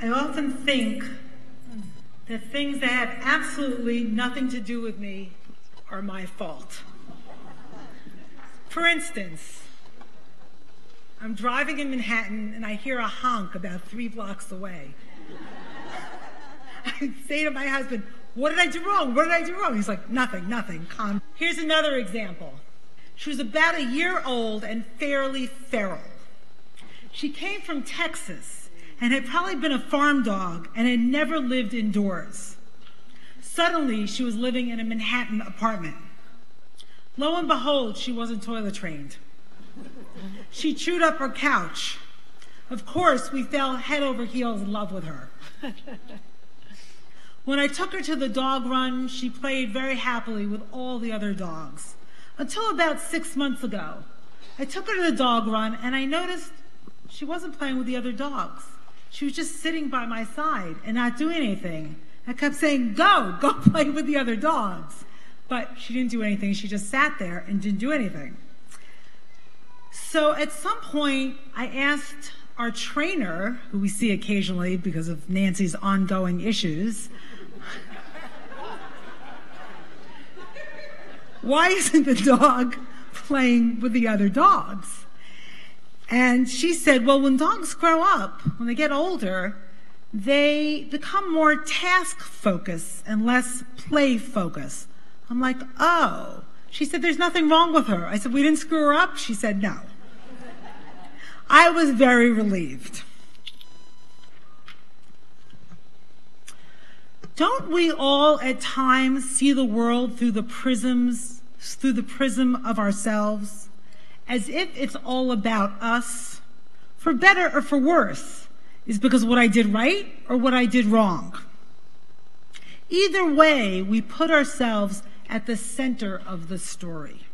I often think that things that have absolutely nothing to do with me are my fault. For instance, I'm driving in Manhattan and I hear a honk about three blocks away. I say to my husband, What did I do wrong? What did I do wrong? He's like, Nothing, nothing. Calm. Here's another example. She was about a year old and fairly feral. She came from Texas and had probably been a farm dog and had never lived indoors. Suddenly, she was living in a Manhattan apartment. Lo and behold, she wasn't toilet trained. She chewed up her couch. Of course, we fell head over heels in love with her. when I took her to the dog run, she played very happily with all the other dogs. Until about six months ago, I took her to the dog run and I noticed she wasn't playing with the other dogs. She was just sitting by my side and not doing anything. I kept saying, Go, go play with the other dogs. But she didn't do anything. She just sat there and didn't do anything. So at some point, I asked our trainer, who we see occasionally because of Nancy's ongoing issues, why isn't the dog playing with the other dogs? And she said, well, when dogs grow up, when they get older, they become more task focused and less play focused. I'm like, oh. She said, there's nothing wrong with her. I said, we didn't screw her up? She said, no. I was very relieved. Don't we all at times see the world through the prisms, through the prism of ourselves, as if it's all about us, for better or for worse, is because what I did right or what I did wrong? Either way, we put ourselves at the center of the story.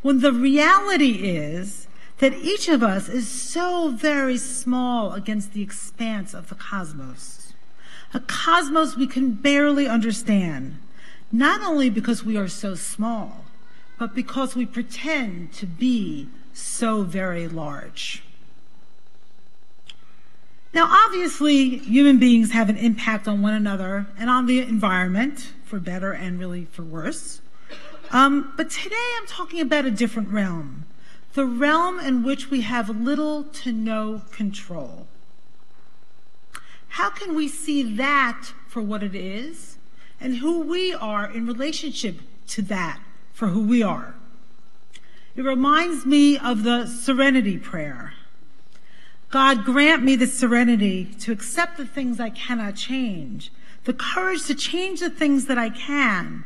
When the reality is that each of us is so very small against the expanse of the cosmos a cosmos we can barely understand, not only because we are so small, but because we pretend to be so very large. Now, obviously, human beings have an impact on one another and on the environment, for better and really for worse. Um, but today I'm talking about a different realm, the realm in which we have little to no control. How can we see that for what it is and who we are in relationship to that for who we are? It reminds me of the serenity prayer. God, grant me the serenity to accept the things I cannot change, the courage to change the things that I can,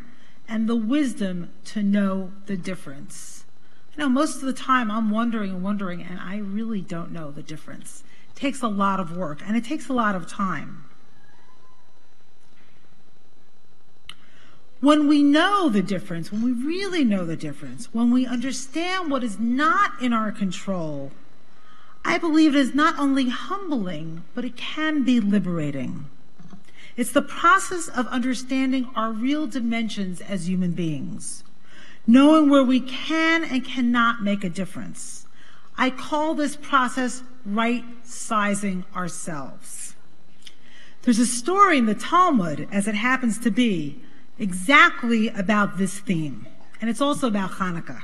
and the wisdom to know the difference. You know, most of the time I'm wondering and wondering, and I really don't know the difference It takes a lot of work and it takes a lot of time. When we know the difference, when we really know the difference, when we understand what is not in our control, I believe it is not only humbling, but it can be liberating. It's the process of understanding our real dimensions as human beings, knowing where we can and cannot make a difference. I call this process right sizing ourselves. There's a story in the Talmud, as it happens to be, exactly about this theme, and it's also about Hanukkah.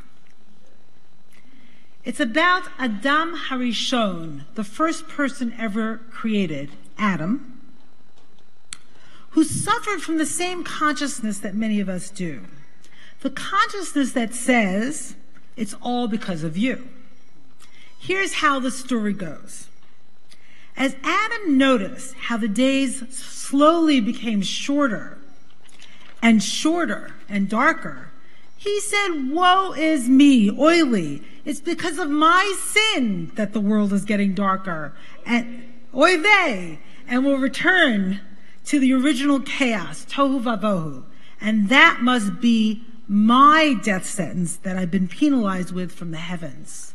It's about Adam Harishon, the first person ever created, Adam, who suffered from the same consciousness that many of us do. The consciousness that says, it's all because of you. Here's how the story goes. As Adam noticed how the days slowly became shorter and shorter and darker, he said, Woe is me, oy li. It's because of my sin that the world is getting darker. And oy vey, and will return to the original chaos, tohu vavohu. And that must be my death sentence that I've been penalized with from the heavens.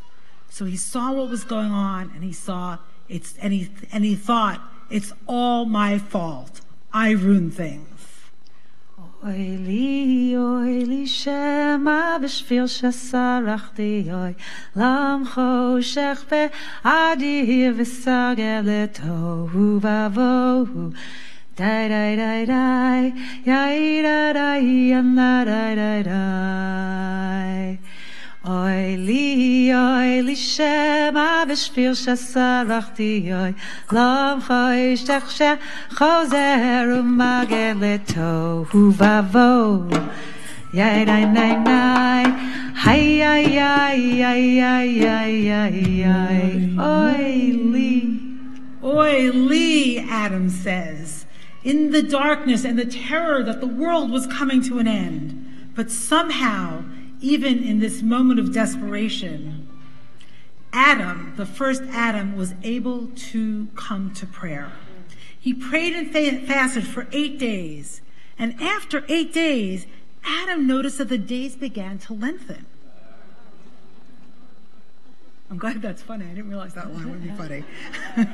So he saw what was going on and he saw it's, and he, and he thought, it's all my fault. I ruin things. אוי לי, אוי לי שמא בשביל שסרחתי, אוי לם חושך באדיר וסגר לתוהו ובוהו. די די די די, יאי די די, ינא די די די. אוי לי, אוי לי שמא בשביל שסרחתי, אוי לם חושך שחוזר ומגן לתוהו ובוהו. Yay, nay, nay, nay. Hi, ay, ay, ay, ay, ay, ay, ay. Oi, Lee. Oi, Lee, Adam says, in the darkness and the terror that the world was coming to an end. But somehow, even in this moment of desperation, Adam, the first Adam, was able to come to prayer. He prayed and fasted for eight days. And after eight days, Adam noticed that the days began to lengthen. I'm glad that's funny. I didn't realize that line would be funny.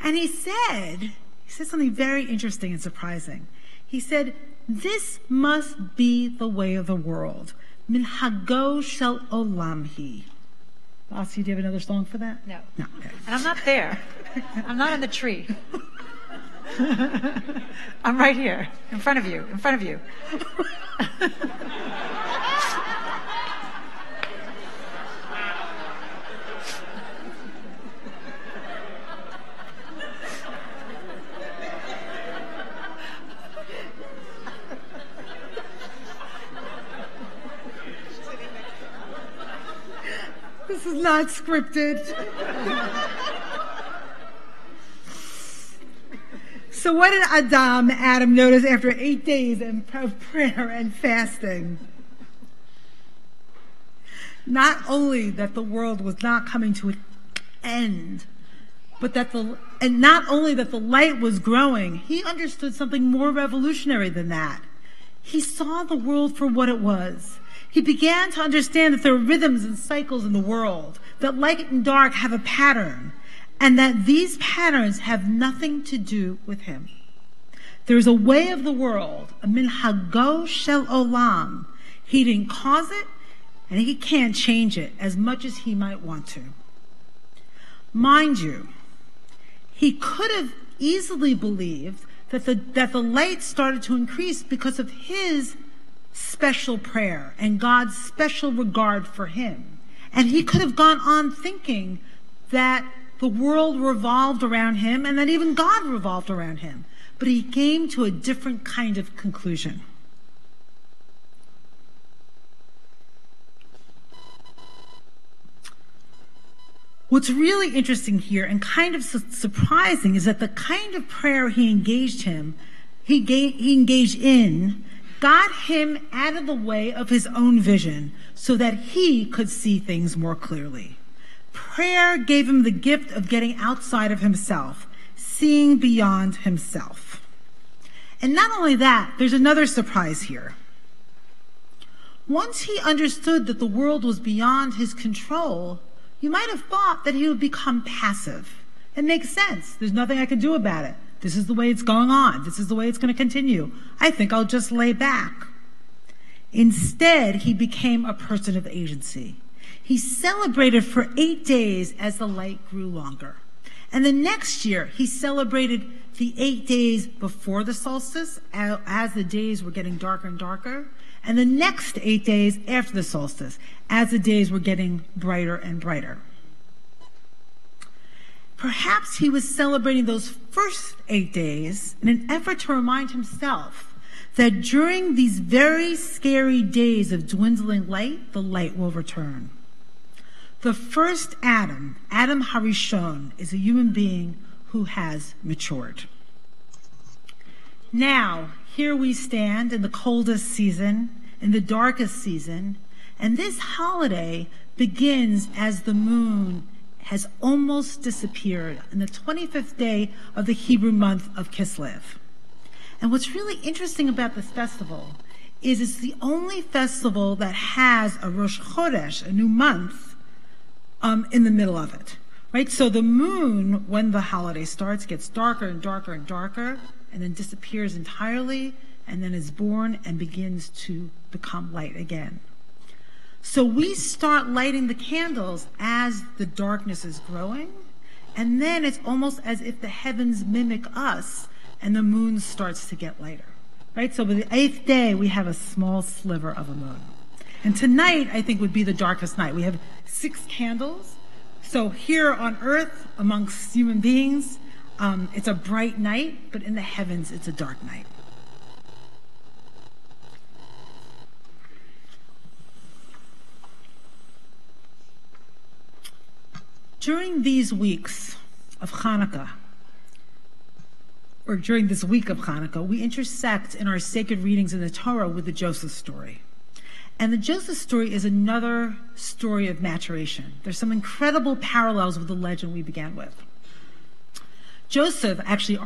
and he said, he said something very interesting and surprising. He said, This must be the way of the world. Min hago shel olam hi. Lassie, do you have another song for that? No. No. Okay. And I'm not there. I'm not in the tree. I'm right here, in front of you, in front of you. is not scripted. so, what did Adam, Adam, notice after eight days of prayer and fasting? Not only that the world was not coming to an end, but that the and not only that the light was growing, he understood something more revolutionary than that. He saw the world for what it was. He began to understand that there are rhythms and cycles in the world, that light and dark have a pattern, and that these patterns have nothing to do with him. There's a way of the world, a minhago shel olam. He didn't cause it, and he can't change it as much as he might want to. Mind you, he could have easily believed that the, that the light started to increase because of his special prayer and God's special regard for him. And he could have gone on thinking that the world revolved around him and that even God revolved around him. But he came to a different kind of conclusion. What's really interesting here and kind of su- surprising is that the kind of prayer he engaged him, he, ga- he engaged in, got him out of the way of his own vision so that he could see things more clearly. Prayer gave him the gift of getting outside of himself, seeing beyond himself. And not only that, there's another surprise here. Once he understood that the world was beyond his control, you might have thought that he would become passive. It makes sense. There's nothing I can do about it. This is the way it's going on. This is the way it's going to continue. I think I'll just lay back. Instead, he became a person of agency. He celebrated for eight days as the light grew longer. And the next year, he celebrated the eight days before the solstice as the days were getting darker and darker. And the next eight days after the solstice as the days were getting brighter and brighter. Perhaps he was celebrating those first eight days in an effort to remind himself that during these very scary days of dwindling light, the light will return. The first Adam, Adam Harishon, is a human being who has matured. Now, here we stand in the coldest season, in the darkest season, and this holiday begins as the moon has almost disappeared on the 25th day of the Hebrew month of Kislev. And what's really interesting about this festival is it's the only festival that has a Rosh Chodesh, a new month, um, in the middle of it. Right? So the moon, when the holiday starts, gets darker and darker and darker, and then disappears entirely. and then is born and begins to become light again. So we start lighting the candles as the darkness is growing, and then it's almost as if the heavens mimic us and the moon starts to get lighter. Right? So by the eighth day, we have a small sliver of a moon. And tonight, I think, would be the darkest night. We have six candles. So here on earth, amongst human beings, um, it's a bright night, but in the heavens, it's a dark night. During these weeks of Hanukkah, or during this week of Hanukkah, we intersect in our sacred readings in the Torah with the Joseph story. And the Joseph story is another story of maturation. There's some incredible parallels with the legend we began with. Joseph, actually,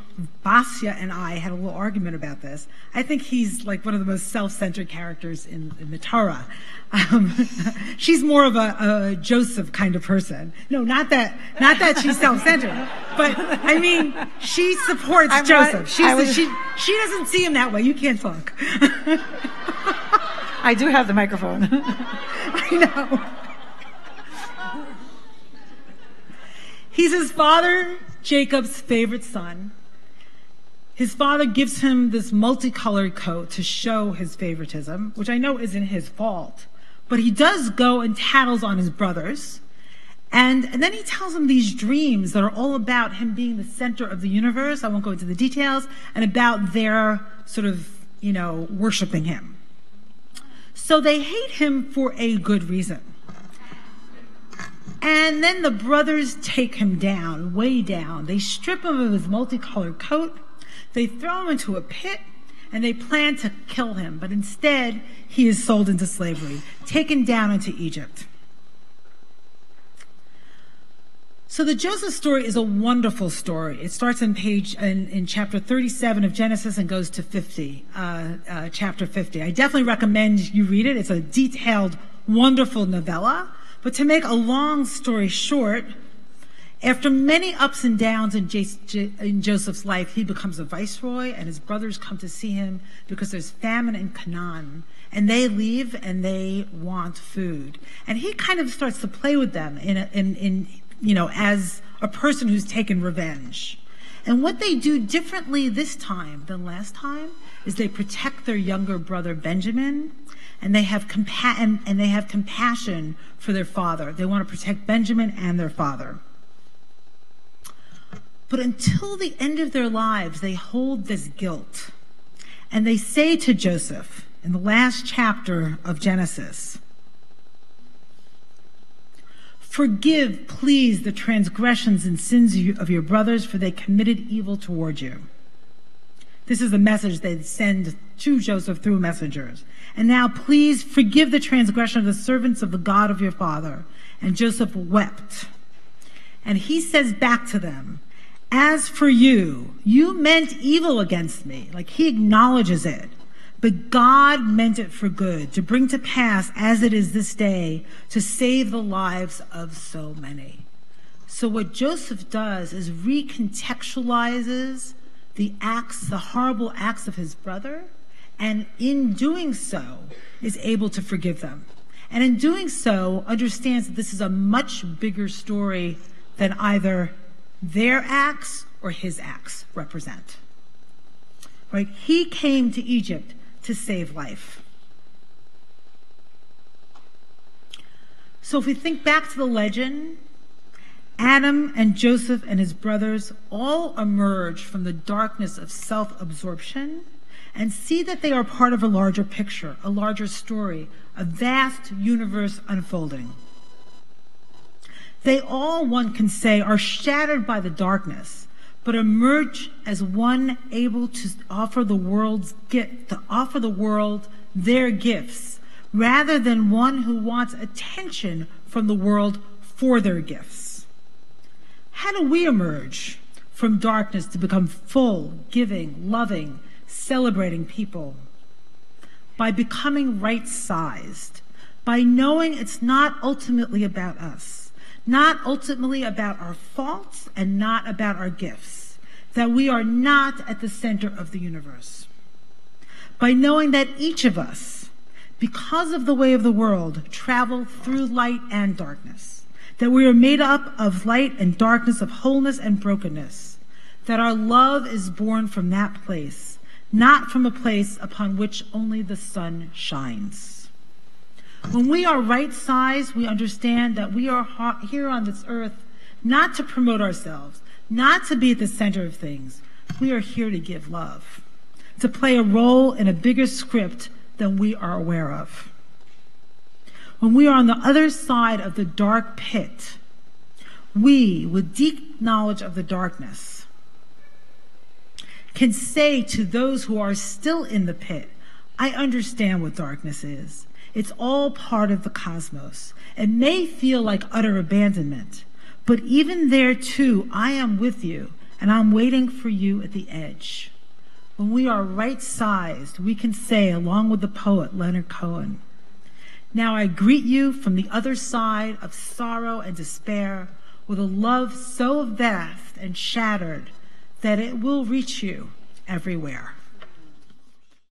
Basia and I had a little argument about this. I think he's like one of the most self-centered characters in, in the Torah. Um, she's more of a, a, Joseph kind of person. No, not that, not that she's self-centered, but I mean, she supports I'm Joseph. She's, was, she, she doesn't see him that way. You can't talk. I do have the microphone. I know. He's his father Jacob's favorite son. His father gives him this multicolored coat to show his favoritism, which I know isn't his fault. But he does go and tattles on his brothers. And, and then he tells them these dreams that are all about him being the center of the universe. I won't go into the details, and about their sort of, you know, worshiping him. So they hate him for a good reason. And then the brothers take him down, way down. They strip him of his multicolored coat, they throw him into a pit, and they plan to kill him. But instead, he is sold into slavery, taken down into Egypt. So the Joseph story is a wonderful story. It starts in page in, in chapter 37 of Genesis and goes to 50, uh, uh, chapter 50. I definitely recommend you read it. It's a detailed, wonderful novella. But to make a long story short, after many ups and downs in, J- in, Joseph's life, he becomes a viceroy, and his brothers come to see him because there's famine in Canaan. And they leave and they want food. And he kind of starts to play with them in, a, in, in you know, as a person who's taken revenge. And what they do differently this time than last time is they protect their younger brother Benjamin and they have compa- and, and they have compassion for their father. They want to protect Benjamin and their father. But until the end of their lives, they hold this guilt. And they say to Joseph in the last chapter of Genesis, Forgive, please, the transgressions and sins of your brothers, for they committed evil toward you. This is the message they send to Joseph through messengers. And now please forgive the transgression of the servants of the God of your father. And Joseph wept. And he says back to them, As for you, you meant evil against me. Like he acknowledges it. But God meant it for good, to bring to pass, as it is this day, to save the lives of so many. So what Joseph does is recontextualizes the acts, the horrible acts of his brother, and in doing so, is able to forgive them. And in doing so, understands that this is a much bigger story than either their acts or his acts represent. Right? He came to Egypt to save life. So if we think back to the legend, Adam and Joseph and his brothers all emerge from the darkness of self absorption and see that they are part of a larger picture, a larger story, a vast universe unfolding. They all, one can say, are shattered by the darkness, but emerge as one able to offer the world's gift, to offer the world their gifts, rather than one who wants attention from the world for their gifts. How do we emerge from darkness to become full, giving, loving, celebrating people? By becoming right sized, by knowing it's not ultimately about us, not ultimately about our faults, and not about our gifts, that we are not at the center of the universe. by knowing that each of us, because of the way of the world, travel through light and darkness, that we are made up of light and darkness, of wholeness and brokenness, that our love is born from that place, not from a place upon which only the sun shines. When we are right sized, we understand that we are here on this earth not to promote ourselves, not to be at the center of things. We are here to give love, to play a role in a bigger script than we are aware of. When we are on the other side of the dark pit, we, with deep knowledge of the darkness, can say to those who are still in the pit, I understand what darkness is. It's all part of the cosmos. It may feel like utter abandonment, but even there too, I am with you and I'm waiting for you at the edge. When we are right sized, we can say, along with the poet Leonard Cohen, Now I greet you from the other side of sorrow and despair with a love so vast and shattered that it will reach you everywhere.